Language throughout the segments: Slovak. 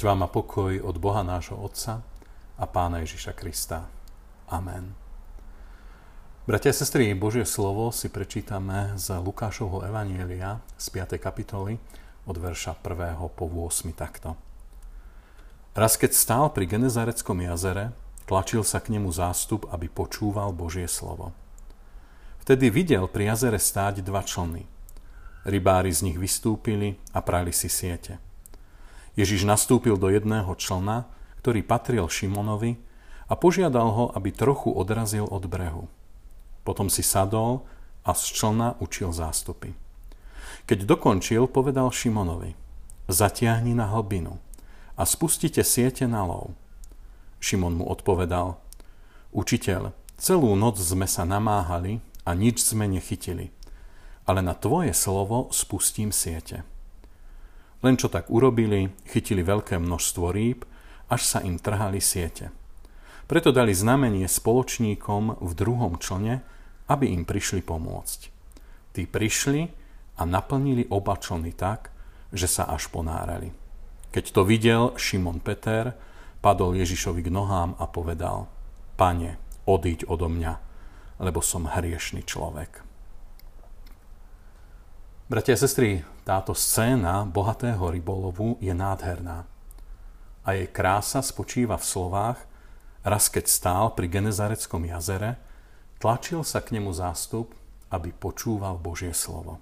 Milosť vám a pokoj od Boha nášho Otca a Pána Ježiša Krista. Amen. Bratia a sestry, Božie slovo si prečítame z Lukášovho Evanielia z 5. kapitoly od verša 1. po 8. takto. Raz keď stál pri Genezareckom jazere, tlačil sa k nemu zástup, aby počúval Božie slovo. Vtedy videl pri jazere stáť dva člny. Rybári z nich vystúpili a prali si siete – Ježiš nastúpil do jedného člna, ktorý patril Šimonovi a požiadal ho, aby trochu odrazil od brehu. Potom si sadol a z člna učil zástupy. Keď dokončil, povedal Šimonovi, zatiahni na hlbinu a spustite siete na lov. Šimon mu odpovedal, učiteľ, celú noc sme sa namáhali a nič sme nechytili, ale na tvoje slovo spustím siete. Len čo tak urobili, chytili veľké množstvo rýb, až sa im trhali siete. Preto dali znamenie spoločníkom v druhom člne, aby im prišli pomôcť. Tí prišli a naplnili oba člny tak, že sa až ponárali. Keď to videl Šimon Peter, padol Ježišovi k nohám a povedal, Pane, odíď odo mňa, lebo som hriešný človek. Bratia a sestry, táto scéna bohatého rybolovu je nádherná. A jej krása spočíva v slovách, raz keď stál pri Genezareckom jazere, tlačil sa k nemu zástup, aby počúval Božie slovo.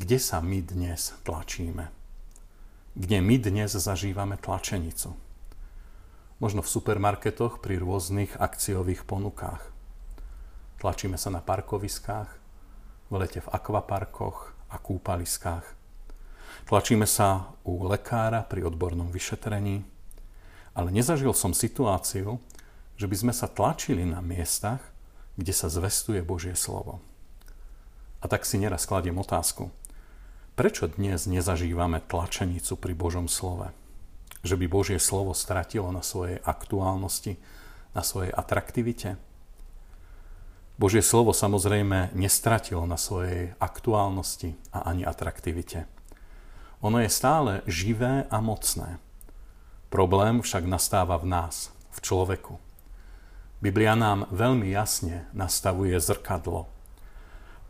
Kde sa my dnes tlačíme? Kde my dnes zažívame tlačenicu? Možno v supermarketoch pri rôznych akciových ponukách. Tlačíme sa na parkoviskách, v lete v akvaparkoch a kúpaliskách. Tlačíme sa u lekára pri odbornom vyšetrení, ale nezažil som situáciu, že by sme sa tlačili na miestach, kde sa zvestuje Božie slovo. A tak si neraz kladiem otázku, prečo dnes nezažívame tlačenicu pri Božom slove? Že by Božie slovo stratilo na svojej aktuálnosti, na svojej atraktivite? Božie slovo samozrejme nestratilo na svojej aktuálnosti a ani atraktivite. Ono je stále živé a mocné. Problém však nastáva v nás, v človeku. Biblia nám veľmi jasne nastavuje zrkadlo.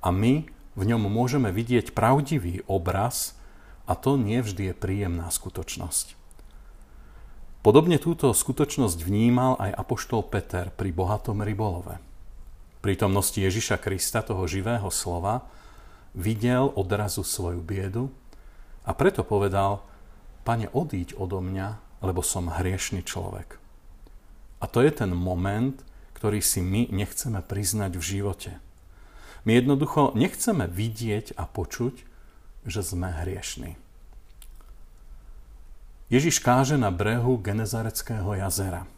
A my v ňom môžeme vidieť pravdivý obraz a to nie vždy je príjemná skutočnosť. Podobne túto skutočnosť vnímal aj apoštol Peter pri bohatom rybolove – prítomnosti Ježiša Krista, toho živého slova, videl odrazu svoju biedu a preto povedal, Pane, odíď odo mňa, lebo som hriešný človek. A to je ten moment, ktorý si my nechceme priznať v živote. My jednoducho nechceme vidieť a počuť, že sme hriešní. Ježiš káže na brehu Genezareckého jazera.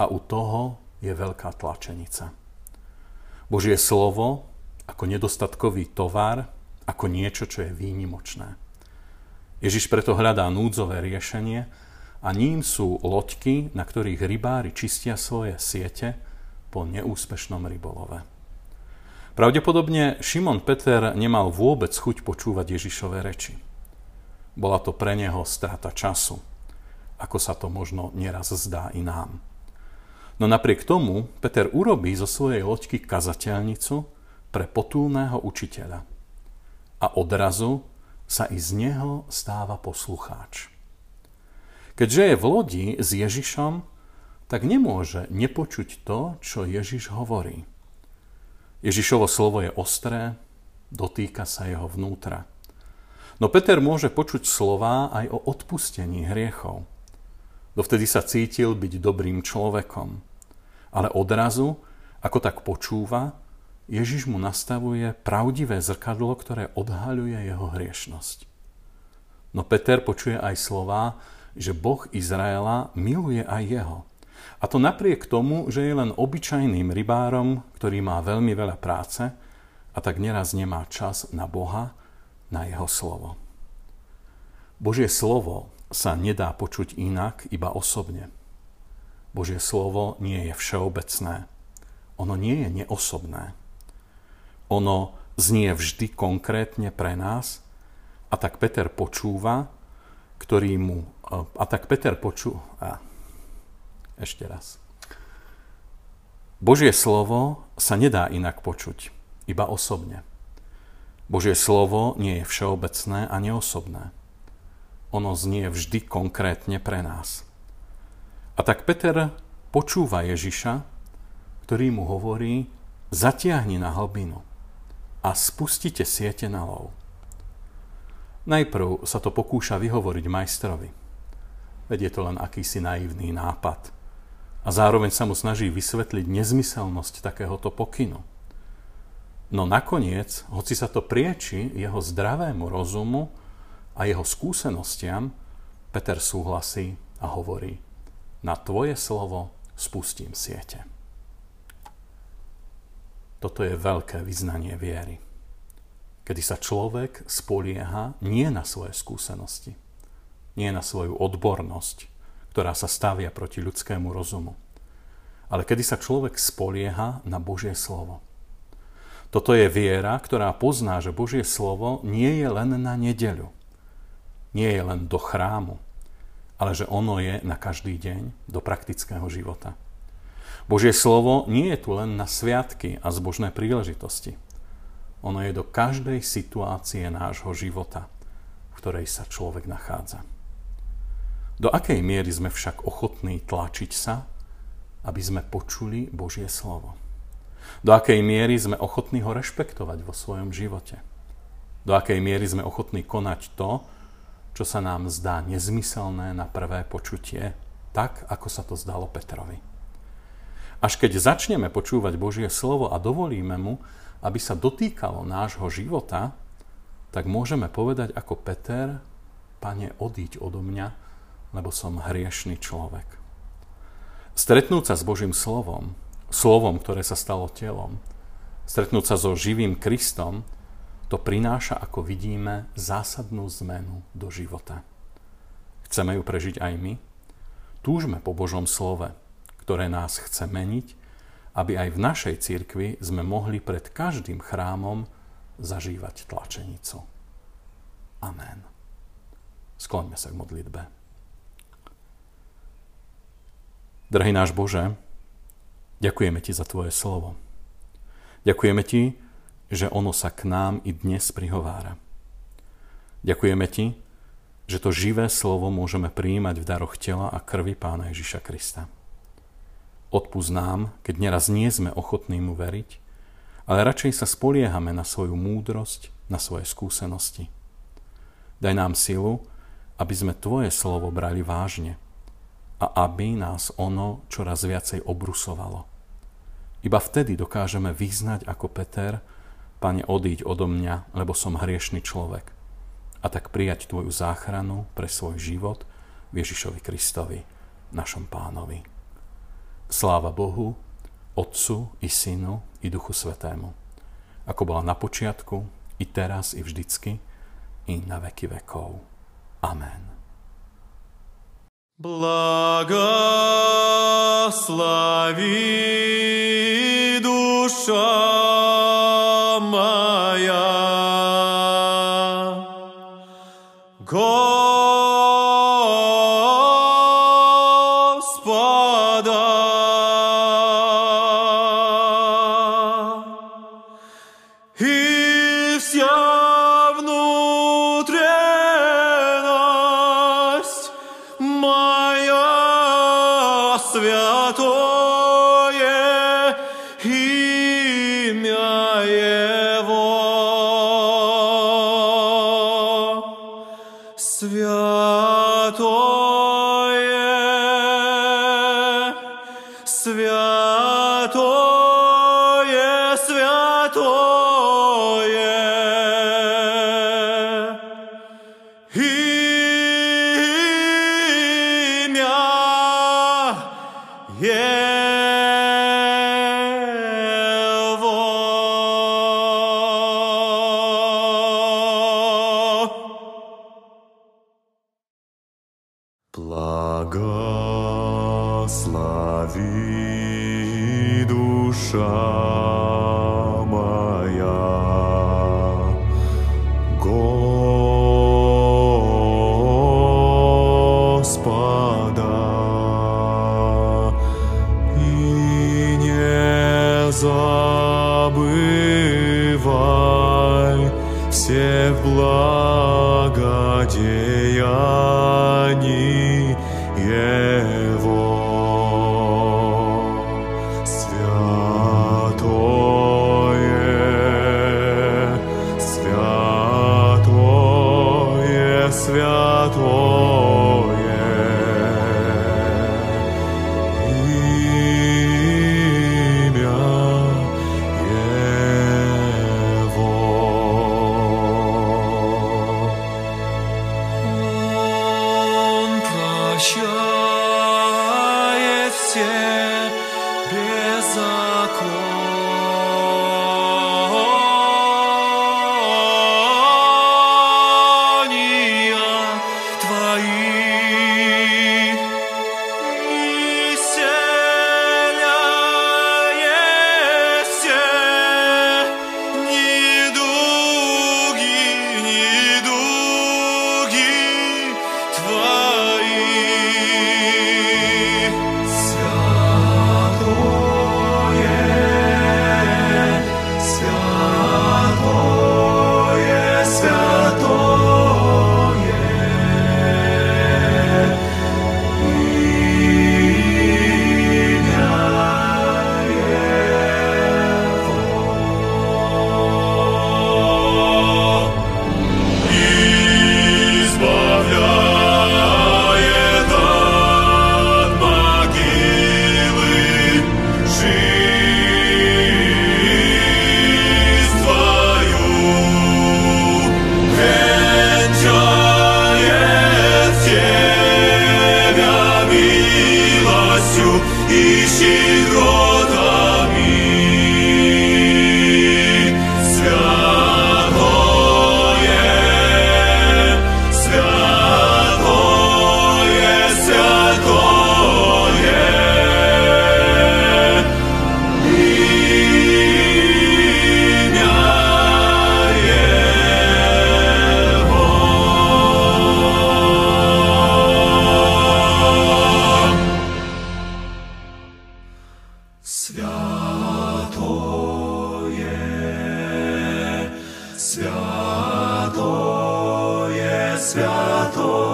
A u toho je veľká tlačenica. Božie slovo ako nedostatkový tovar, ako niečo, čo je výnimočné. Ježiš preto hľadá núdzové riešenie a ním sú loďky, na ktorých rybári čistia svoje siete po neúspešnom rybolove. Pravdepodobne Šimon Peter nemal vôbec chuť počúvať Ježišové reči. Bola to pre neho strata času, ako sa to možno nieraz zdá i nám. No napriek tomu Peter urobí zo svojej loďky kazateľnicu pre potulného učiteľa. A odrazu sa i z neho stáva poslucháč. Keďže je v lodi s Ježišom, tak nemôže nepočuť to, čo Ježiš hovorí. Ježišovo slovo je ostré, dotýka sa jeho vnútra. No Peter môže počuť slová aj o odpustení hriechov. Dovtedy sa cítil byť dobrým človekom. Ale odrazu, ako tak počúva, Ježiš mu nastavuje pravdivé zrkadlo, ktoré odhaľuje jeho hriešnosť. No Peter počuje aj slová, že Boh Izraela miluje aj jeho. A to napriek tomu, že je len obyčajným rybárom, ktorý má veľmi veľa práce a tak neraz nemá čas na Boha, na jeho slovo. Božie slovo sa nedá počuť inak, iba osobne. Božie slovo nie je všeobecné. Ono nie je neosobné. Ono znie vždy konkrétne pre nás a tak Peter počúva ktorý mu... A tak Peter počul... A, ešte raz. Božie slovo sa nedá inak počuť, iba osobne. Božie slovo nie je všeobecné a neosobné. Ono znie vždy konkrétne pre nás. A tak Peter počúva Ježiša, ktorý mu hovorí, zatiahni na hlbinu a spustite siete na lov. Najprv sa to pokúša vyhovoriť majstrovi. Veď je to len akýsi naivný nápad. A zároveň sa mu snaží vysvetliť nezmyselnosť takéhoto pokynu. No nakoniec, hoci sa to prieči jeho zdravému rozumu a jeho skúsenostiam, Peter súhlasí a hovorí, na tvoje slovo spustím siete. Toto je veľké vyznanie viery, kedy sa človek spolieha nie na svoje skúsenosti, nie na svoju odbornosť, ktorá sa stavia proti ľudskému rozumu, ale kedy sa človek spolieha na Božie slovo – toto je viera, ktorá pozná, že Božie slovo nie je len na nedeľu, nie je len do chrámu, ale že ono je na každý deň do praktického života. Božie slovo nie je tu len na sviatky a zbožné príležitosti. Ono je do každej situácie nášho života, v ktorej sa človek nachádza. Do akej miery sme však ochotní tlačiť sa, aby sme počuli Božie slovo? Do akej miery sme ochotní ho rešpektovať vo svojom živote. Do akej miery sme ochotní konať to, čo sa nám zdá nezmyselné na prvé počutie, tak, ako sa to zdalo Petrovi. Až keď začneme počúvať Božie slovo a dovolíme mu, aby sa dotýkalo nášho života, tak môžeme povedať ako Peter, Pane, odíď odo mňa, lebo som hriešný človek. Stretnúť sa s Božím slovom slovom, ktoré sa stalo telom, stretnúť sa so živým Kristom, to prináša, ako vidíme, zásadnú zmenu do života. Chceme ju prežiť aj my? Túžme po Božom slove, ktoré nás chce meniť, aby aj v našej cirkvi sme mohli pred každým chrámom zažívať tlačenicu. Amen. Skloňme sa k modlitbe. Drahý náš Bože, Ďakujeme ti za tvoje slovo. Ďakujeme ti, že ono sa k nám i dnes prihovára. Ďakujeme ti, že to živé slovo môžeme prijímať v daroch tela a krvi Pána Ježiša Krista. Odpúsť nám, keď neraz nie sme ochotní mu veriť, ale radšej sa spoliehame na svoju múdrosť, na svoje skúsenosti. Daj nám silu, aby sme Tvoje slovo brali vážne a aby nás ono čoraz viacej obrusovalo. Iba vtedy dokážeme vyznať ako Peter, Pane, odíď odo mňa, lebo som hriešný človek. A tak prijať Tvoju záchranu pre svoj život v Ježišovi Kristovi, našom pánovi. Sláva Bohu, Otcu i Synu i Duchu Svetému, ako bola na počiatku, i teraz, i vždycky, i na veky vekov. Amen. Благослови душа stato свято. святое,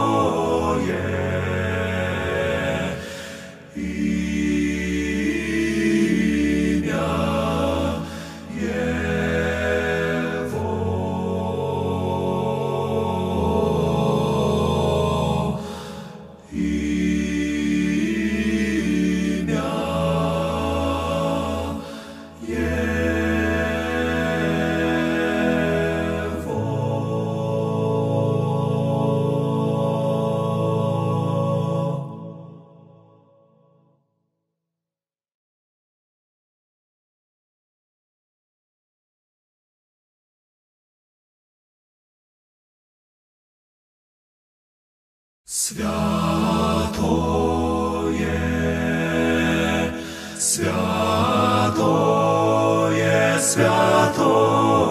Святое, святое, святое.